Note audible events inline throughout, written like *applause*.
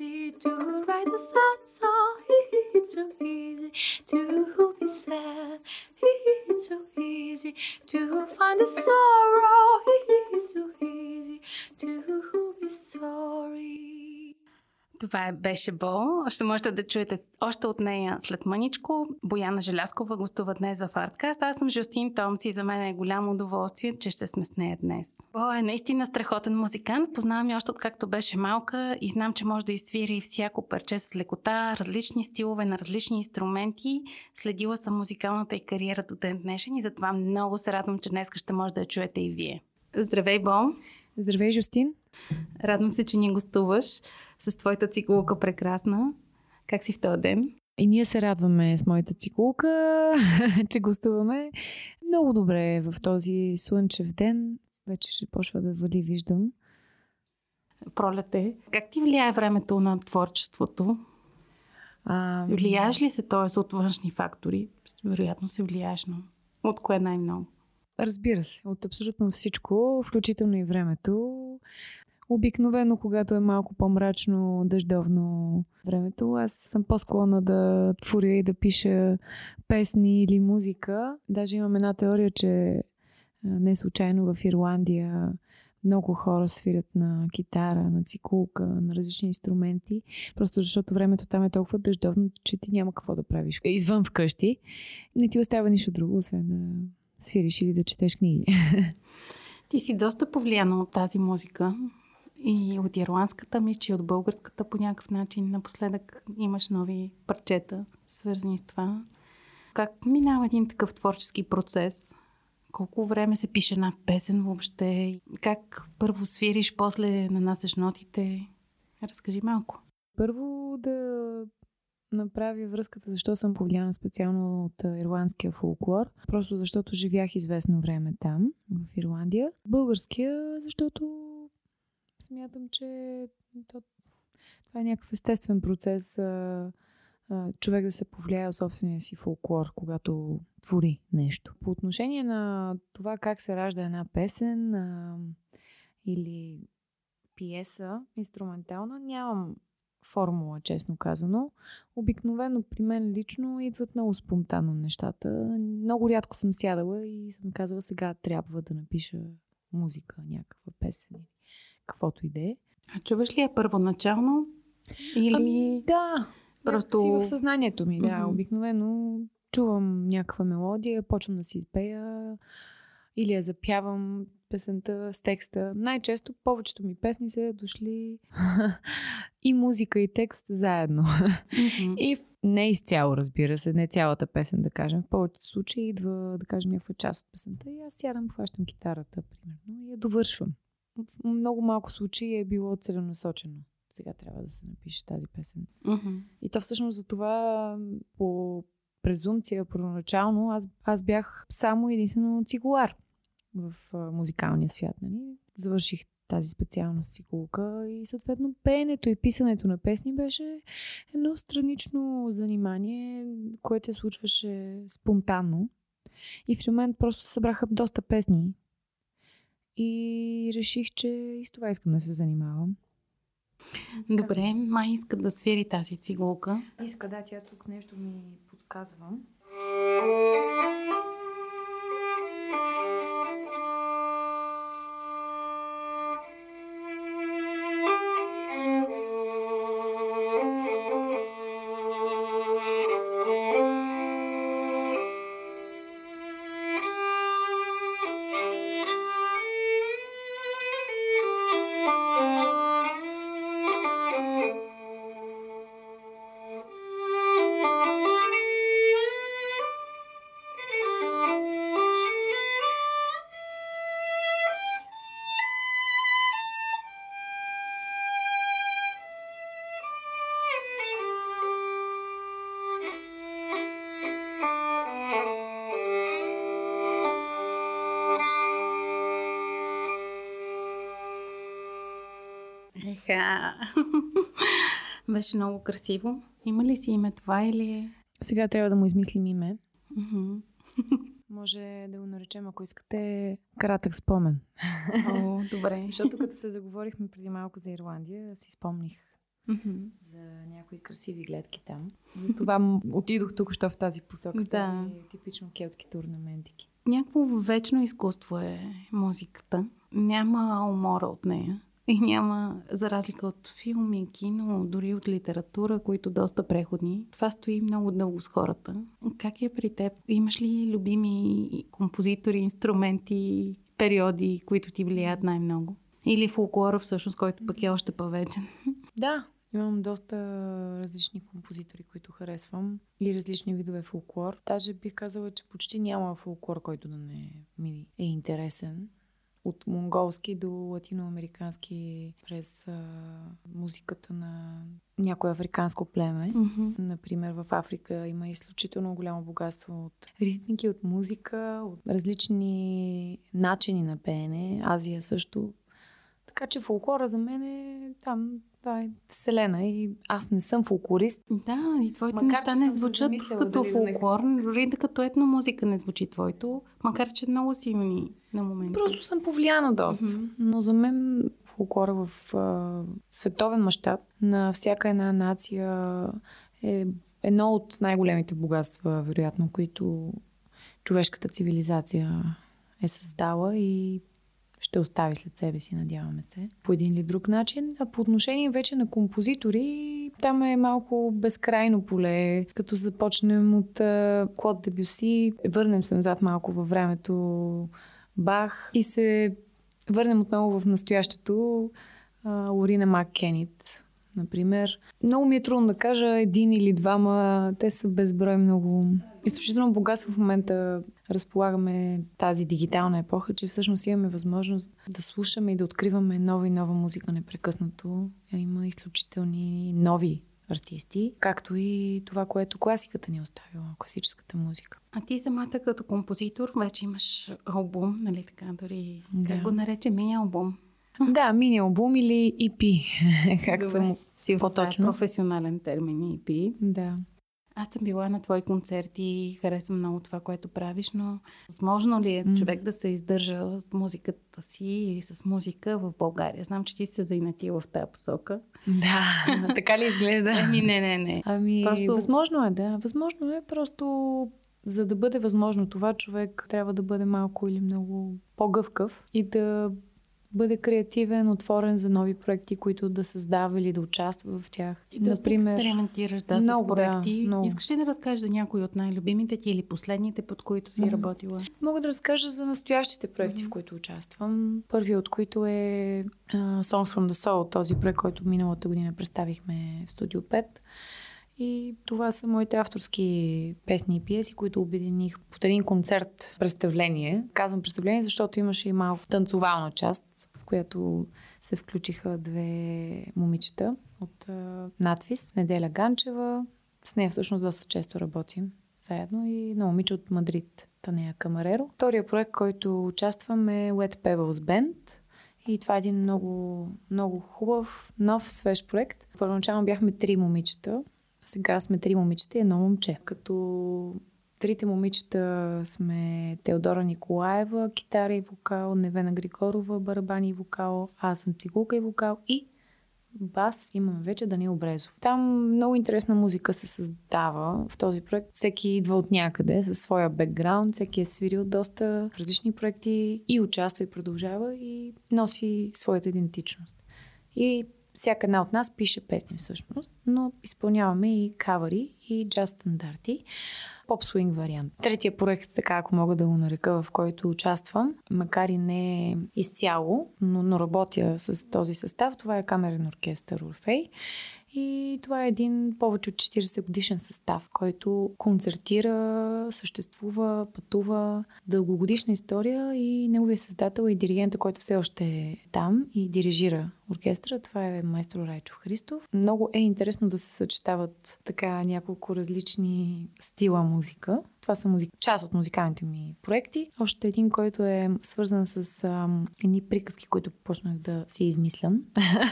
easy to write a sad song. It's so easy to be sad. *laughs* It's so easy to find the sorrow. *laughs* It's so easy to who be sorry. Това е беше Бол. Ще можете да чуете още от нея след мъничко. Бояна Желяскова гостува днес в Арткаст. Аз съм Жустин Томци и за мен е голямо удоволствие, че ще сме с нея днес. Бол е наистина страхотен музикант. Познавам я още откакто беше малка и знам, че може да изсвири всяко парче с лекота, различни стилове на различни инструменти. Следила съм музикалната и кариера до ден днешен и затова много се радвам, че днес ще може да я чуете и вие. Здравей, Бол! Здравей, Жустин! Радвам се, че ни гостуваш с твоята цикулка прекрасна. Как си в този ден? И ние се радваме с моята цикулка, *laughs* че гостуваме. Много добре в този слънчев ден. Вече ще почва да вали, виждам. Пролет е. Как ти влияе времето на творчеството? А... Влияеш ли се, т.е. от външни фактори? Вероятно се влияеш, но от кое най-много? Разбира се, от абсолютно всичко, включително и времето. Обикновено, когато е малко по-мрачно, дъждовно времето, аз съм по-склонна да творя и да пиша песни или музика. Даже имам една теория, че не случайно в Ирландия много хора свирят на китара, на цикулка, на различни инструменти, просто защото времето там е толкова дъждовно, че ти няма какво да правиш. Извън вкъщи не ти остава нищо друго, освен да свириш или да четеш книги. *laughs* Ти си доста повлияна от тази музика и от ирландската, мисля, че и от българската по някакъв начин. Напоследък имаш нови парчета, свързани с това. Как минава един такъв творчески процес? Колко време се пише една песен въобще? Как първо свириш, после нанасяш нотите? Разкажи малко. Първо да направя връзката, защо съм повлияна специално от ирландския фолклор. Просто защото живях известно време там, в Ирландия. Българския, защото смятам, че то, това е някакъв естествен процес а, а, човек да се повлияе от собствения си фолклор, когато твори нещо. По отношение на това как се ражда една песен а, или пиеса, инструментална, нямам формула, честно казано. Обикновено при мен лично идват много спонтанно нещата. Много рядко съм сядала и съм казала сега трябва да напиша музика, някаква песен каквото и да е. А чуваш ли е първоначално? Или... Ами, да. Просто... Си в съзнанието ми, да. Mm-hmm. Обикновено чувам някаква мелодия, почвам да си пея или я запявам песента с текста. Най-често повечето ми песни са дошли *laughs* и музика, и текст заедно. Mm-hmm. и не изцяло, разбира се, не цялата песен, да кажем. В повечето случаи идва, да кажем, някаква част от песента и аз сядам, хващам китарата, примерно, и я довършвам в много малко случаи е било целенасочено. Сега трябва да се напише тази песен. Uh-huh. И то всъщност за това по презумпция първоначално аз, аз бях само единствено цигулар в а, музикалния свят. Нали? Завърших тази специалност цигулка и съответно пеенето и писането на песни беше едно странично занимание, което се случваше спонтанно. И в момент просто събраха доста песни, и реших, че и с това искам да се занимавам. Добре, май иска да свири тази цигулка. Иска, да, тя тук нещо ми подсказва. Еха. *laughs* Беше много красиво. Има ли си име това или е? Сега трябва да му измислим име. Mm-hmm. *laughs* Може да го наречем, ако искате, кратък спомен. О, добре. *laughs* Защото като се заговорихме преди малко за Ирландия, си спомних за някои красиви гледки там. Затова отидох тук, що в тази посока, с Да. тези типично келтските орнаментики. Някакво вечно изкуство е музиката. Няма умора от нея. *laughs* И няма, за разлика от филми, кино, дори от литература, които доста преходни. Това стои много дълго с хората. Как е при теб? Имаш ли любими композитори, инструменти, периоди, които ти влияят най-много? Или фолклора всъщност, който пък е още по-вечен? *laughs* Да, имам доста различни композитори, които харесвам и различни видове фолклор. Даже бих казала, че почти няма фолклор, който да не ми е интересен. От монголски до латиноамерикански през а, музиката на някое африканско племе. Например, в Африка има изключително голямо богатство от ритмики, от музика, от различни начини на пеене. Азия също. Така че фолклора за мен е там, това е вселена и аз не съм фолклорист. Да, и твоите Макар, неща не звучат като фолклор, дори да като етномузика не звучи твоето, макар че много силни на момента. Просто съм повлияна доста. Мгм. Но за мен фолклора в а, световен мащаб на всяка една нация е едно от най-големите богатства, вероятно, които човешката цивилизация е създала и ще остави след себе си, надяваме се, по един или друг начин. А по отношение вече на композитори, там е малко безкрайно поле. Като започнем от Клод Дебюси, върнем се назад малко във времето Бах и се върнем отново в настоящето Лорина Мак Кенит, например. Много ми е трудно да кажа един или двама. Те са безброй много. Изключително богатство в момента разполагаме тази дигитална епоха, че всъщност имаме възможност да слушаме и да откриваме нова и нова музика непрекъснато. Има изключителни нови артисти, както и това, което класиката ни е оставила, класическата музика. А ти самата като композитор вече имаш албум, нали така, дори Да. как го нарече мини албум. Да, мини албум или EP, *laughs* както Добре. му Сигурно По-точно. е професионален термин EP. Да. Аз съм била на твои концерти и харесвам много това, което правиш, но възможно ли е М. човек да се издържа от музиката си или с музика в България? Знам, че ти се заинатила в тази посока. Да, *laughs* така ли изглежда? Ами не, не, не. Ами, просто... възможно е, да. Възможно е, просто за да бъде възможно това, човек трябва да бъде малко или много по-гъвкав и да бъде креативен, отворен за нови проекти, които да създава или да участва в тях. И да експериментираш да, много, с да, проекти. много. Искаш ли да разкажеш за някои от най-любимите ти или последните, под които си Мгм. работила? Мога да разкажа за настоящите проекти, Мгм. в които участвам. Първият от които е uh, Songs from the Soul, този проект, който миналата година представихме в Студио 5. И това са моите авторски песни и пиеси, които обединих под един концерт представление. Казвам представление, защото имаше и малко танцовална част, която се включиха две момичета от надвис, Неделя Ганчева. С нея всъщност доста често работим заедно и едно момиче от Мадрид, Танея Камареро. Втория проект, който участвам е Wet Pebbles Band. И това е един много, много хубав, нов, свеж проект. Първоначално бяхме три момичета, сега сме три момичета и едно момче. Като трите момичета сме Теодора Николаева, китара и вокал, Невена Григорова, барабани и вокал, аз съм цигулка и вокал и бас имаме вече Данил Брезов. Там много интересна музика се създава в този проект. Всеки идва от някъде със своя бекграунд, всеки е свирил доста различни проекти и участва и продължава и носи своята идентичност. И всяка една от нас пише песни всъщност, но изпълняваме и кавари и джаз стандарти поп-свинг вариант. Третия проект, така ако мога да го нарека, в който участвам, макар и не изцяло, но, но работя с този състав, това е камерен оркестър Орфей. И това е един повече от 40 годишен състав, който концертира, съществува, пътува, дългогодишна история и неговия създател и диригента, който все още е там и дирижира оркестра. Това е майстор Райчо Христов. Много е интересно да се съчетават така няколко различни стила музика. Това са музик... част от музикалните ми проекти. Още един, който е свързан с едни приказки, които почнах да си измислям.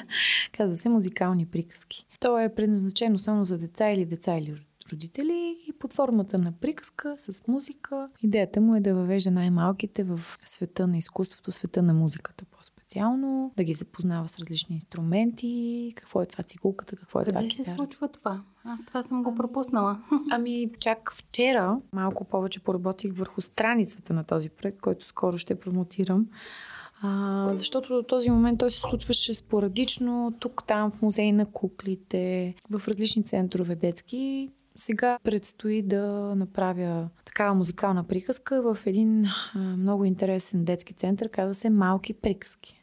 *laughs* Казва се музикални приказки. То е предназначено само за деца или деца или родители и под формата на приказка с музика. Идеята му е да въвежда най-малките в света на изкуството, света на музиката по-специално. специално, да ги запознава с различни инструменти, какво е това цигулката, какво е Къде това се китара. случва това? Аз това съм го пропуснала. *laughs* Ами, чак вчера малко повече поработих върху страницата на този проект, който скоро ще промотирам. А, защото до този момент той се случваше спорадично, тук, там, в музей на куклите, в различни центрове детски. Сега предстои да направя такава музикална приказка в един а, много интересен детски център, казва се Малки приказки.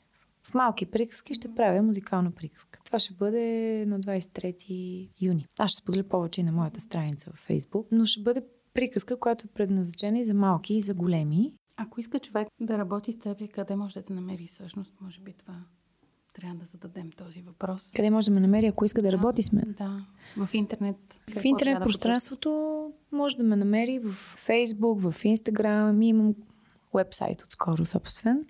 В малки приказки ще правя музикална приказка. Това ще бъде на 23 юни. Аз ще споделя повече и на моята страница в Facebook, но ще бъде приказка, която е предназначена и за малки, и за големи. Ако иска човек да работи с теб, къде може да те намери всъщност? Може би това трябва да зададем този въпрос. Къде може да ме намери, ако иска да работи с мен? Да, в интернет. В интернет трябва да пространството може да ме намери в Facebook, в Instagram. И имам вебсайт отскоро собствен.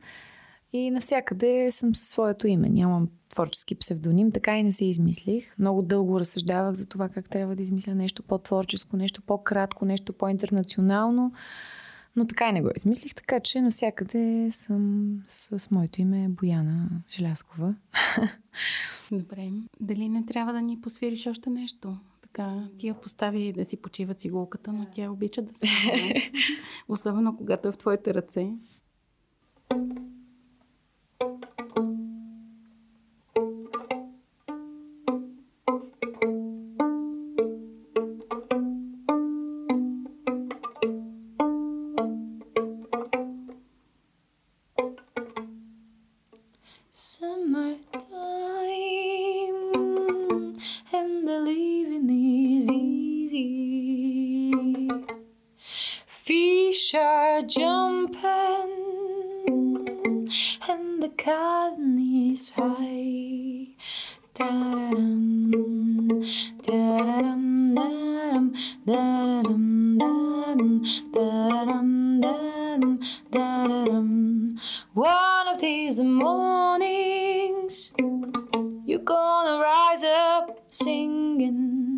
И навсякъде съм със своето име. Нямам творчески псевдоним, така и не се измислих. Много дълго разсъждавах за това как трябва да измисля нещо по-творческо, нещо по-кратко, нещо по-интернационално. Но така и не го измислих, така че навсякъде съм с моето име Бояна Желяскова. *laughs* Добре. Дали не трябва да ни посвириш още нещо? Така, ти я постави да си почива цигулката, но тя обича да се *laughs* Особено когато е в твоите ръце. Summertime Fish are jumping and the cotton is high. Da-da-dum, da-da-dum, da-dum, da-da-dum, da-dum, da-da-dum, da-dum, da-da-dum. One of these mornings, you're gonna rise up singing.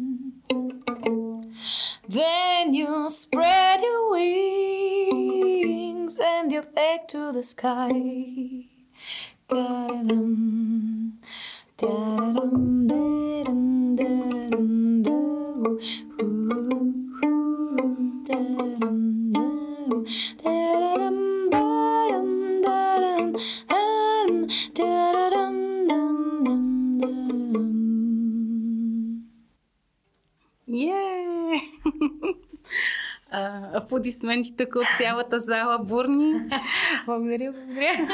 Then you spread your wings and you take to the sky. Da-da-dum, da-da-dum, da-dum, da-da-dum, da-oo, ooh, da-da-dum, da-dum, da-da-dum, da-dum, da-dum, da-dum, Аплодисменти тук от цялата зала бурни. *laughs* Благодаря, благодаря.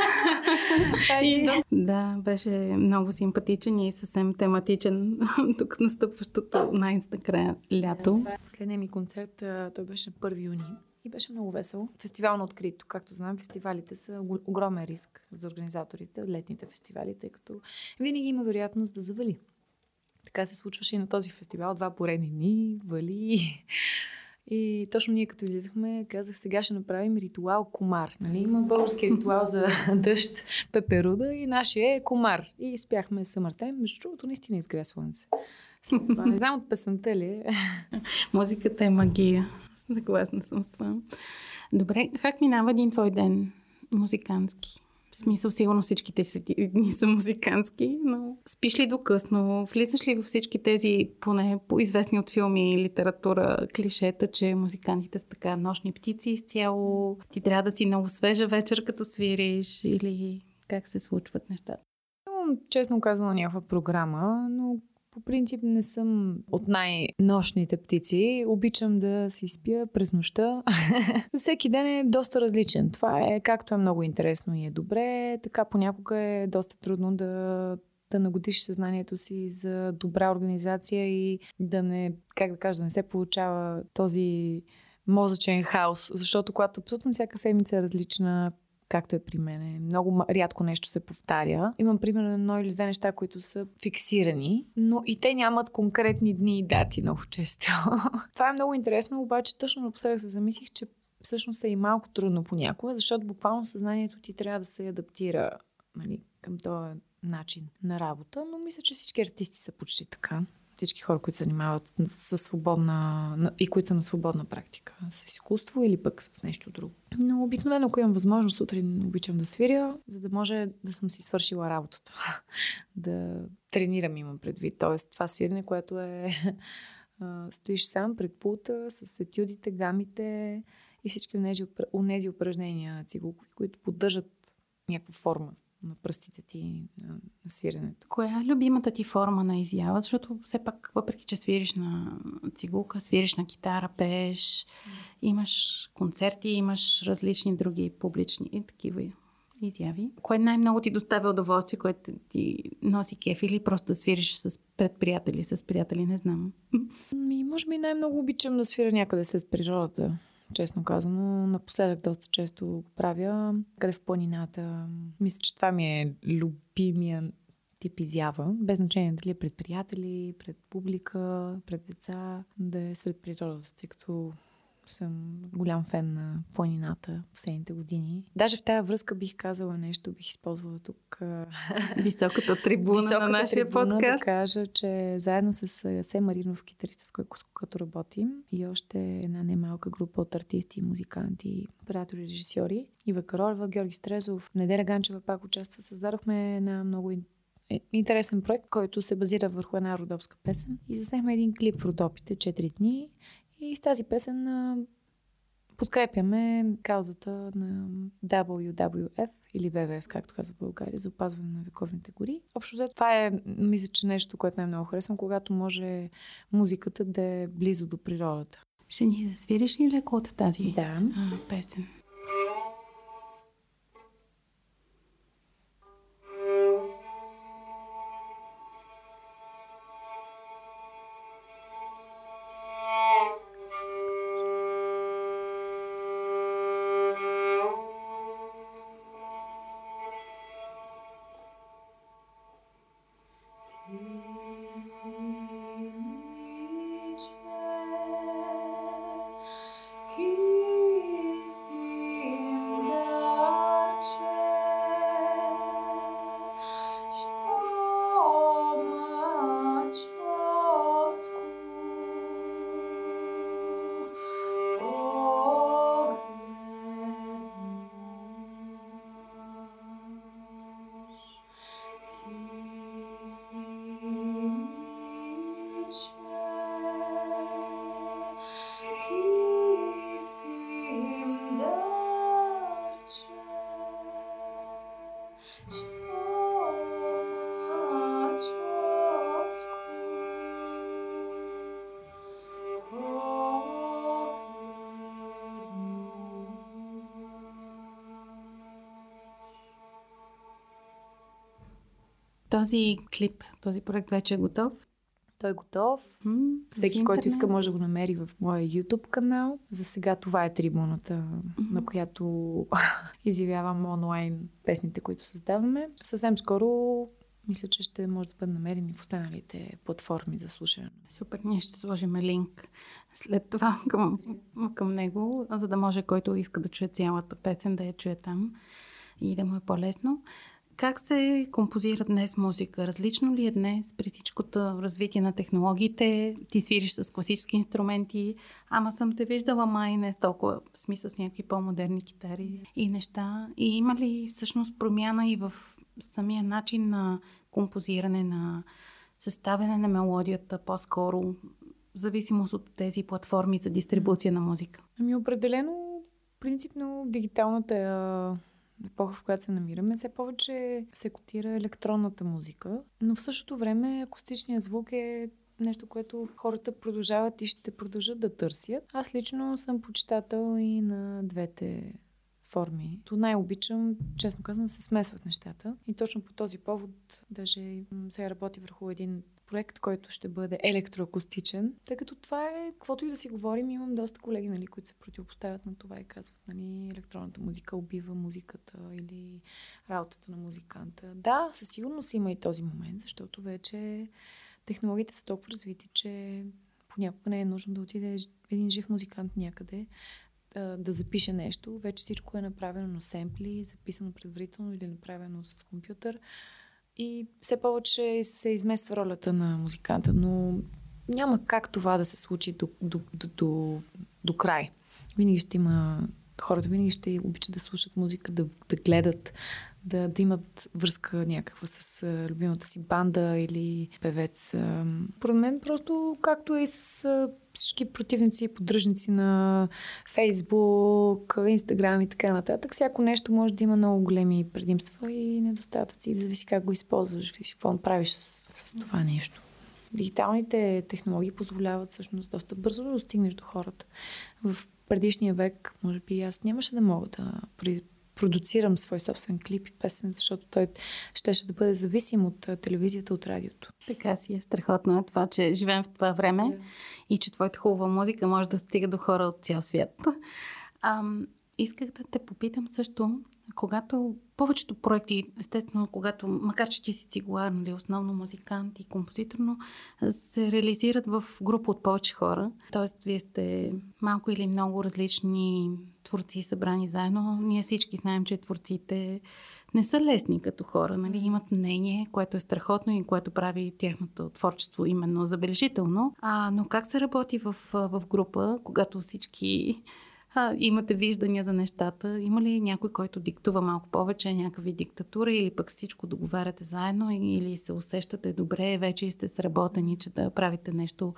*laughs* И, да, беше много симпатичен и съвсем тематичен *laughs* тук настъпващото най-накрая лято. Последният ми концерт, той беше на 1 юни и беше много весело. Фестивал на открито. Както знаем, фестивалите са ог- огромен риск за организаторите, летните фестивали, тъй като винаги има вероятност да завали. Така се случваше и на този фестивал. Два поредни дни, вали. И точно ние като излизахме, казах, сега ще направим ритуал комар. Нали? Има български ритуал за *laughs* дъжд, пеперуда и нашия е комар. И спяхме съмъртен. Между другото, наистина изгря слънце. Това, не знам от песента ли е. *laughs* Музиката е магия. Съгласна съм с това. Добре, как минава един твой ден музикантски? В смисъл, сигурно всичките си ти- *laughs* дни са музикантски, но спиш ли до късно? Влизаш ли във всички тези, поне по известни от филми литература, клишета, че музикантите са така нощни птици изцяло? Ти трябва да си много свежа вечер, като свириш? Или как се случват нещата? Честно казано, някаква програма, но по принцип не съм от най-нощните птици. Обичам да си спя през нощта. *laughs* Всеки ден е доста различен. Това е както е много интересно и е добре, така понякога е доста трудно да да нагодиш съзнанието си за добра организация и да не, как да кажа, да не се получава този мозъчен хаос, защото когато абсолютно всяка седмица е различна, както е при мен. Много рядко нещо се повтаря. Имам примерно едно или две неща, които са фиксирани, но и те нямат конкретни дни и дати много често. *laughs* Това е много интересно, обаче точно напоследък се замислих, че всъщност е и малко трудно понякога, защото буквално съзнанието ти трябва да се адаптира нали, към този начин на работа, но мисля, че всички артисти са почти така. Всички хора, които се занимават с свободна и които са на свободна практика, с изкуство или пък с нещо друго. Но обикновено, ако имам възможност, сутрин обичам да свиря, за да може да съм си свършила работата. *laughs* да тренирам, имам предвид. Тоест, това свирене, което е *laughs* стоиш сам пред пулта с етюдите, гамите и всички от тези упражнения цигулкови, които поддържат някаква форма на пръстите ти на, на свиренето. Коя е любимата ти форма на изява? Защото все пак, въпреки че свириш на цигулка, свириш на китара, пееш, mm. имаш концерти, имаш различни други публични и такива изяви. Кое най-много ти доставя удоволствие, което ти носи кеф или просто да свириш с пред приятели, с приятели, не знам. Ми, може би най-много обичам да свиря някъде след природата честно казано. Напоследък доста често го правя. Къде в планината. Мисля, че това ми е любимия тип изява, без значение дали е пред приятели, пред публика, пред деца, да е сред природата, тъй като съм голям фен на планината последните години. Даже в тази връзка бих казала нещо, бих използвала тук *laughs* високата трибуна високата на нашия трибуна подкаст. Да кажа, че заедно с Се Маринов, китарист, с който, който работим, и още една немалка група от артисти, музиканти, оператори, режисьори, Ива Каролева, Георги Стрезов, Неделя Ганчева пак участва. Създадохме една много е, интересен проект, който се базира върху една родопска песен. И заснехме един клип в Родопите 4 дни и с тази песен а, подкрепяме каузата на WWF или WWF, както казва България, за опазване на вековните гори. Общо взето, това е, мисля, че нещо, което най-много харесвам, когато може музиката да е близо до природата. Ще ни свириш ли леко от тази да. а, песен? see. Този клип, този проект вече е готов? Той е готов. М- Всеки, който иска, може да го намери в моя YouTube канал. За сега това е трибуната, mm-hmm. на която *laughs* изявявам онлайн песните, които създаваме. Съвсем скоро мисля, че ще може да бъде намерени в останалите платформи за слушане. Супер, ние ще сложим линк след това *laughs* към, към него, за да може който иска да чуе цялата песен, да я чуе там и да му е по-лесно. Как се композира днес музика? Различно ли е днес при всичкото развитие на технологиите? Ти свириш с класически инструменти, ама съм те виждала май не толкова в смисъл с някакви по-модерни китари и неща. И има ли всъщност промяна и в самия начин на композиране, на съставяне на мелодията по-скоро, в зависимост от тези платформи за дистрибуция на музика? Ами определено, принципно дигиталната епоха, в която се намираме, все повече се котира електронната музика, но в същото време акустичният звук е нещо, което хората продължават и ще продължат да търсят. Аз лично съм почитател и на двете форми. То най-обичам, честно казвам, да се смесват нещата. И точно по този повод, даже сега работи върху един проект, който ще бъде електроакустичен, тъй като това е, каквото и да си говорим, имам доста колеги, нали, които се противопоставят на това и казват, нали, електронната музика убива музиката или работата на музиканта. Да, със сигурност има и този момент, защото вече технологиите са толкова развити, че понякога не е нужно да отиде един жив музикант някъде, да, запише нещо. Вече всичко е направено на семпли, записано предварително или направено с компютър. И все повече се измества ролята на музиканта, но няма как това да се случи до, до, до, до, до край. Винаги ще има хората винаги ще обичат да слушат музика, да, да гледат, да, да имат връзка някаква с любимата си банда или певец. Поред мен просто както и с всички противници и поддръжници на Фейсбук, Инстаграм и така нататък. Всяко нещо може да има много големи предимства и недостатъци. Зависи как го използваш, зависи какво направиш с, с това нещо. Дигиталните технологии позволяват всъщност доста бързо да достигнеш до хората. В предишния век, може би аз нямаше да мога да продуцирам свой собствен клип и песен, защото той щеше да бъде зависим от телевизията, от радиото. Така си е. Страхотно е това, че живеем в това време yeah. и че твоята хубава музика може да стига до хора от цял свят. Ам, исках да те попитам също, когато повечето проекти, естествено, когато, макар че ти си цигуар, нали, основно музикант и композитор, но се реализират в група от повече хора. Тоест, вие сте малко или много различни творци събрани заедно. Ние всички знаем, че творците не са лесни като хора, нали? имат мнение, което е страхотно и което прави тяхното творчество именно забележително. А, но как се работи в, в група, когато всички а, имате виждания за нещата. Има ли някой, който диктува малко повече, някакви диктатура или пък всичко договаряте заедно или се усещате добре, вече и сте сработени, че да правите нещо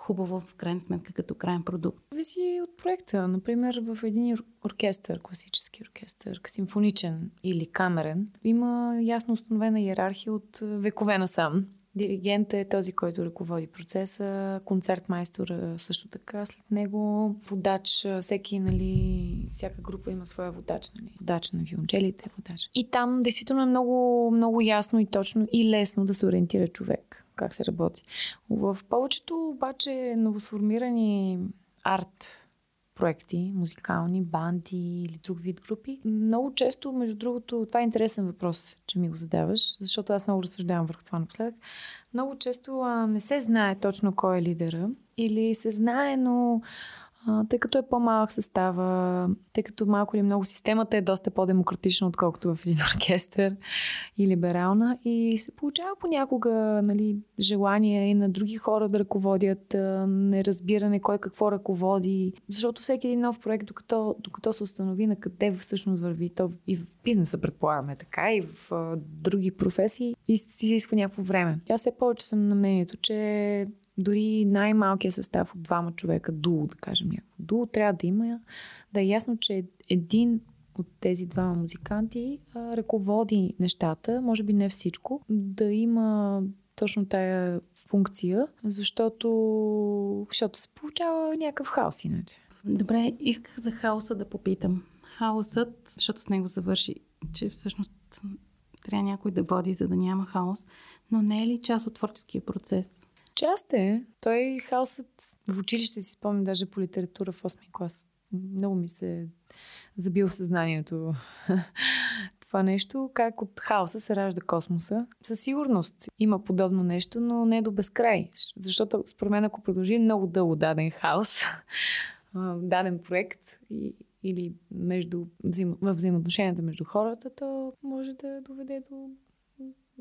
хубаво в крайна сметка като крайен продукт? Зависи от проекта. Например, в един оркестър, класически оркестър, симфоничен или камерен, има ясно установена иерархия от векове насам. Диригент е този, който ръководи процеса, концертмайстор също така, след него водач, всеки, нали, всяка група има своя водач, нали, водач на виончелите, водач. И там действително е много, много ясно и точно и лесно да се ориентира човек как се работи. В повечето обаче новосформирани арт проекти, музикални, банди или друг вид групи. Много често, между другото, това е интересен въпрос, че ми го задаваш, защото аз много разсъждавам върху това напоследък. Много често а, не се знае точно кой е лидера или се знае, но тъй като е по-малък състава, тъй като малко или много системата е доста по-демократична, отколкото в един *laughs* оркестър и либерална. И се получава понякога нали, желание и на други хора да ръководят, неразбиране кой какво ръководи. Защото всеки един нов проект, докато, докато се установи на къде всъщност върви, то и в бизнеса предполагаме така, и в други професии, и си изисква някакво време. Аз все повече съм на мнението, че дори най-малкият състав от двама човека, дуо, да кажем някакво дуо, трябва да има, да е ясно, че един от тези двама музиканти а, ръководи нещата, може би не всичко, да има точно тая функция, защото, защото се получава някакъв хаос иначе. Добре, исках за хаоса да попитам. Хаосът, защото с него завърши, че всъщност трябва някой да води, за да няма хаос, но не е ли част от творческия процес? Част. Той хаосът в училище си спомня даже по литература в 8 клас. Много ми се забил в съзнанието *laughs* това нещо, как от хаоса се ражда космоса. Със сигурност има подобно нещо, но не до безкрай. Защото според мен, ако продължи много дълго даден хаос, *laughs* даден проект и, или между, в взаимоотношенията между хората, то може да доведе до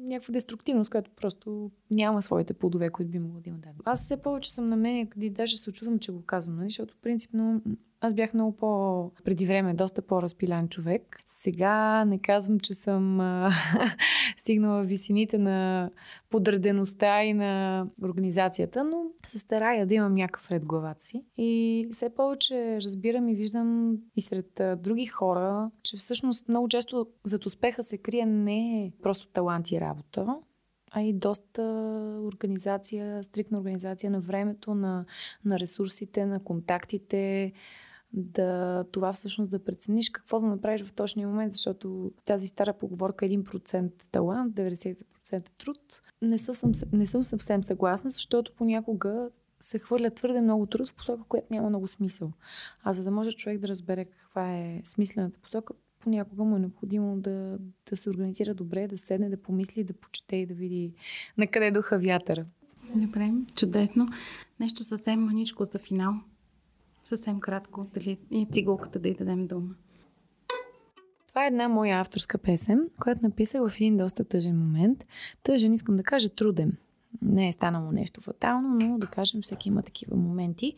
някаква деструктивност, която просто няма своите плодове, които би могло да има. Аз все повече съм на къде даже се очудвам, че го казвам, нали? защото принципно аз бях много по... преди време доста по-разпилян човек. Сега не казвам, че съм *laughs* стигнала висините на подредеността и на организацията, но се старая да имам някакъв ред главата си. И все повече разбирам и виждам и сред други хора, че всъщност много често зад успеха се крие не просто талант и работа, а и доста организация, стрикна организация на времето, на, на ресурсите, на контактите, да това всъщност да прецениш какво да направиш в точния момент, защото тази стара поговорка 1% талант, 90% труд, не съм, не съм съвсем съгласна, защото понякога се хвърля твърде много труд в посока, която няма много смисъл. А за да може човек да разбере каква е смислената посока, понякога му е необходимо да, да се организира добре, да седне, да помисли, да почете и да види на къде духа вятъра. Добре, чудесно. Нещо съвсем маничко за финал. Съвсем кратко, дали и цигулката да й дадем дума. Това е една моя авторска песен, която написах в един доста тъжен момент. Тъжен, искам да кажа, труден. не е станало нещо фатално, но да кажем, всеки има такива моменти.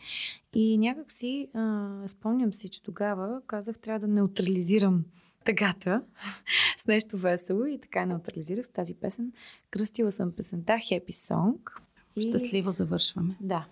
И някак си, а, спомням си, че тогава казах, трябва да неутрализирам тъгата с нещо весело и така неутрализирах с тази песен. Кръстила съм песента Happy Song. И... Щастливо завършваме. Да.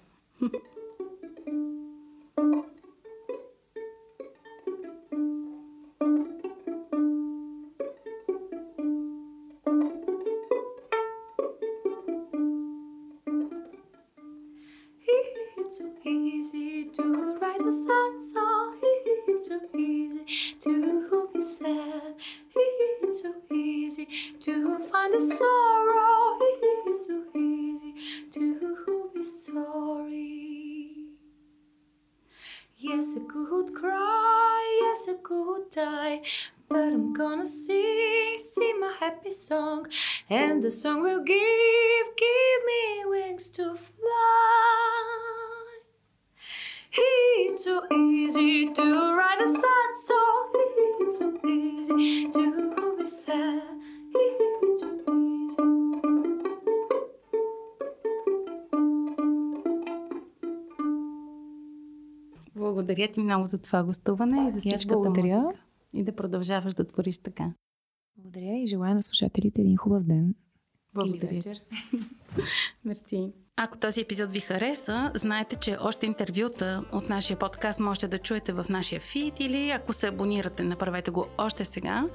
Easy to find a sorrow. It's so easy to be sorry. Yes, I could cry. Yes, I could die. But I'm gonna sing, sing my happy song, and the song will give, give me wings to fly. It's so easy to write a sad song. It's so easy to be sad. Благодаря ти много за това гостуване и за всичката благодаря. музика. И да продължаваш да твориш така. Благодаря и желая на слушателите един хубав ден. Благодаря. Или вечер. *laughs* Мерси. Ако този епизод ви хареса, знаете, че още интервюта от нашия подкаст можете да чуете в нашия фид или ако се абонирате, направете го още сега.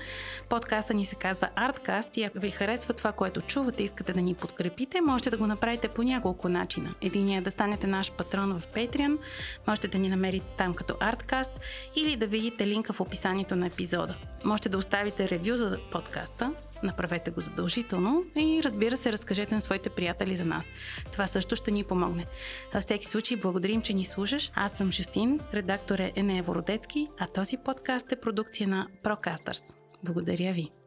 Подкаста ни се казва Artcast и ако ви харесва това, което чувате и искате да ни подкрепите, можете да го направите по няколко начина. Единият е да станете наш патрон в Patreon, можете да ни намерите там като Artcast или да видите линка в описанието на епизода. Можете да оставите ревю за подкаста, направете го задължително и разбира се, разкажете на своите приятели за нас. Това също ще ни помогне. Във всеки случай, благодарим, че ни слушаш. Аз съм Жустин, редактор е Енея Вородецки, а този подкаст е продукция на Procasters. Благодаря ви!